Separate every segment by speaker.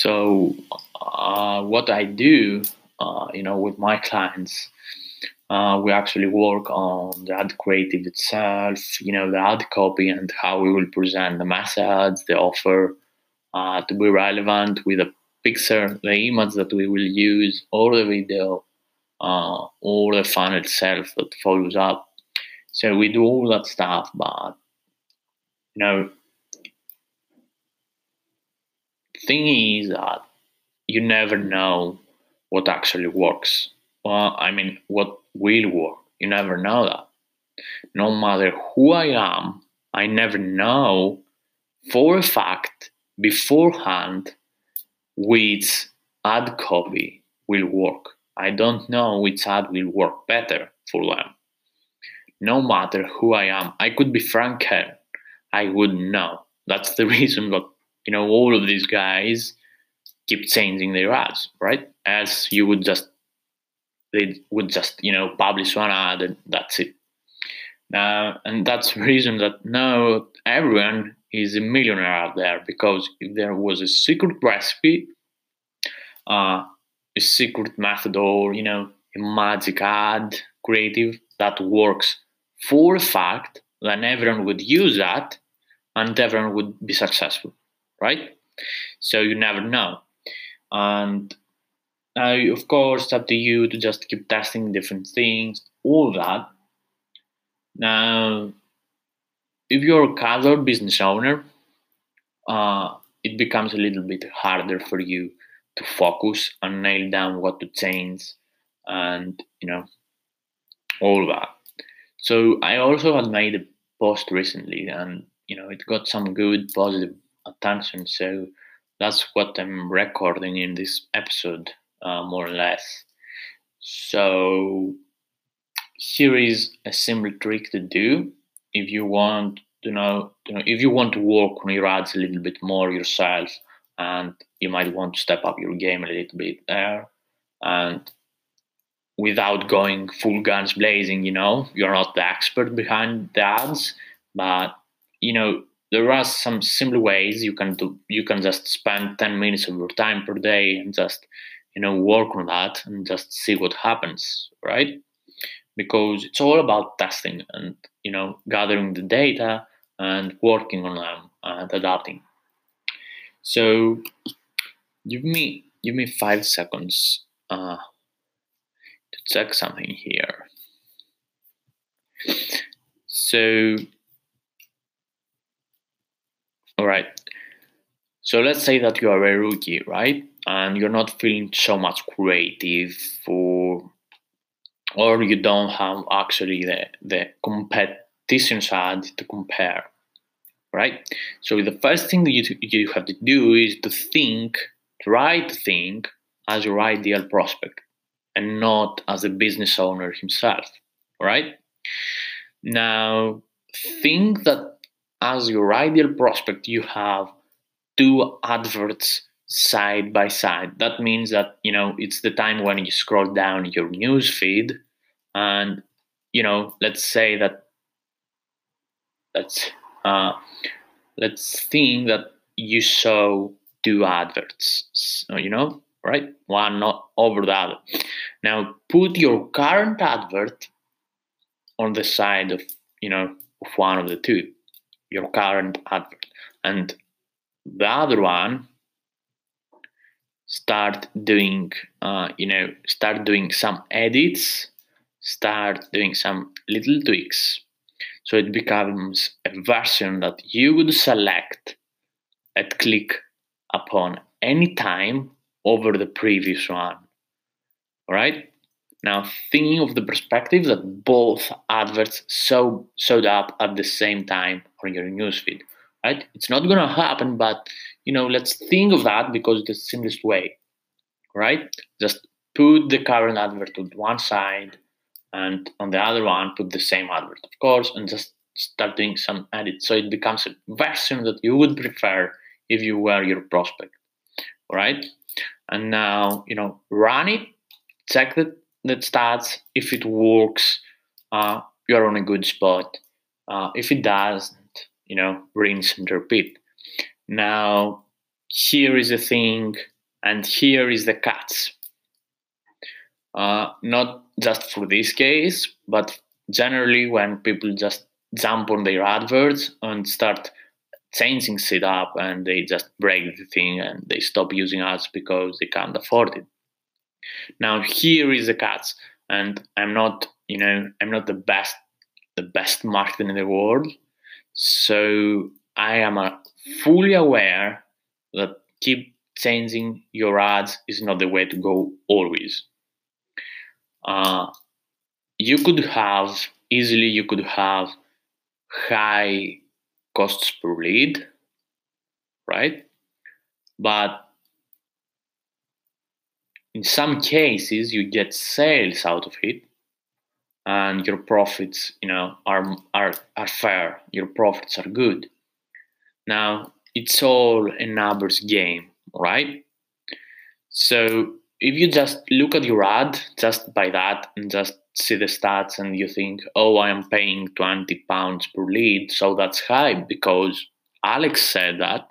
Speaker 1: So, uh, what I do, uh, you know, with my clients, uh, we actually work on the ad creative itself, you know, the ad copy and how we will present the message, the offer uh, to be relevant with the picture, the image that we will use, or the video, uh, or the funnel itself that follows up. So we do all that stuff, but you know, thing is that you never know what actually works. Well, I mean, what will work. You never know that. No matter who I am, I never know for a fact beforehand which ad copy will work. I don't know which ad will work better for them. No matter who I am, I could be Frank Kern. I wouldn't know. That's the reason that you know all of these guys keep changing their ads, right? As you would just they would just you know publish one ad and that's it. Uh, and that's the reason that now everyone is a millionaire out there because if there was a secret recipe, uh, a secret method, or you know a magic ad creative that works for a fact, then everyone would use that and everyone would be successful, right? So you never know. And now, of course, it's up to you to just keep testing different things, all that. Now, if you're a casual business owner, uh, it becomes a little bit harder for you to focus and nail down what to change and, you know, all that. So I also had made a post recently and, you know, it got some good positive attention. So that's what I'm recording in this episode, uh, more or less. So here is a simple trick to do if you want to know, you know if you want to work on your ads a little bit more yourself and you might want to step up your game a little bit there and without going full guns blazing you know you're not the expert behind the ads but you know there are some simple ways you can do you can just spend 10 minutes of your time per day and just you know work on that and just see what happens right? Because it's all about testing and you know gathering the data and working on them and adapting. So give me give me five seconds uh, to check something here. So all right so let's say that you are a rookie right? And you're not feeling so much creative for or you don't have actually the, the competition side to compare right? So the first thing that you, you have to do is to think try to think as your ideal prospect and not as a business owner himself right? Now think that as your ideal prospect you have two adverts side by side. That means that you know it's the time when you scroll down your news feed, and you know, let's say that let's uh, let's think that you saw two adverts. So, you know, right? One not over the other. Now put your current advert on the side of you know of one of the two, your current advert, and the other one start doing uh, you know start doing some edits start doing some little tweaks. So it becomes a version that you would select and click upon any time over the previous one. All right now thinking of the perspective that both adverts show, showed up at the same time on your newsfeed right it's not going to happen but you know, let's think of that because it's the simplest way, right? Just put the current advert to one side and on the other one put the same advert, of course, and just start doing some edits. So it becomes a version that you would prefer if you were your prospect, right? And now, you know, run it, check that that stats. If it works, uh, you're on a good spot. Uh, if it doesn't, you know, rinse and repeat. Now, here is the thing, and here is the catch. Uh, not just for this case, but generally when people just jump on their adverts and start changing setup and they just break the thing and they stop using ads because they can't afford it. Now here is the catch, and I'm not, you know, I'm not the best, the best marketer in the world, so I am uh, fully aware that keep changing your ads is not the way to go always. Uh, you could have easily you could have high costs per lead, right? But in some cases, you get sales out of it, and your profits, you know, are are are fair. Your profits are good. Now it's all a numbers game, right? So if you just look at your ad just by that and just see the stats and you think, oh, I am paying 20 pounds per lead, so that's high because Alex said that.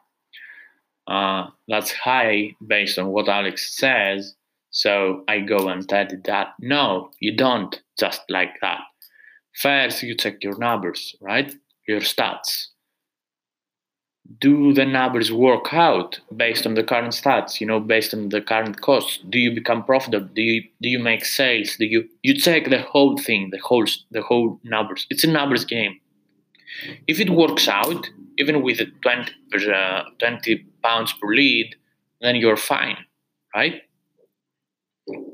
Speaker 1: Uh, that's high based on what Alex says. So I go and edit that. No, you don't just like that. First, you check your numbers, right? Your stats do the numbers work out based on the current stats you know based on the current costs do you become profitable do you do you make sales do you you check the whole thing the whole the whole numbers it's a numbers game if it works out even with 20, uh, 20 pounds per lead then you're fine right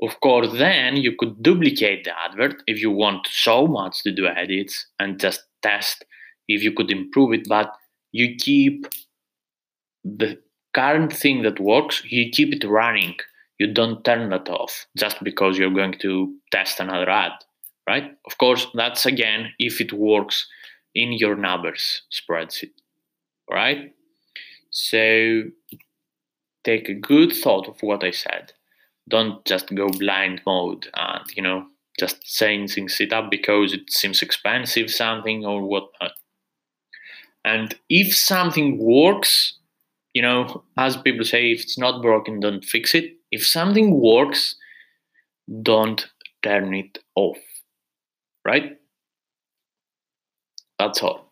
Speaker 1: of course then you could duplicate the advert if you want so much to do edits and just test if you could improve it but you keep the current thing that works, you keep it running. You don't turn that off just because you're going to test another ad, right? Of course, that's again if it works in your numbers spreadsheet, right? So take a good thought of what I said. Don't just go blind mode and, you know, just changing it up because it seems expensive something or whatnot. And if something works, you know, as people say, if it's not broken, don't fix it. If something works, don't turn it off. Right? That's all.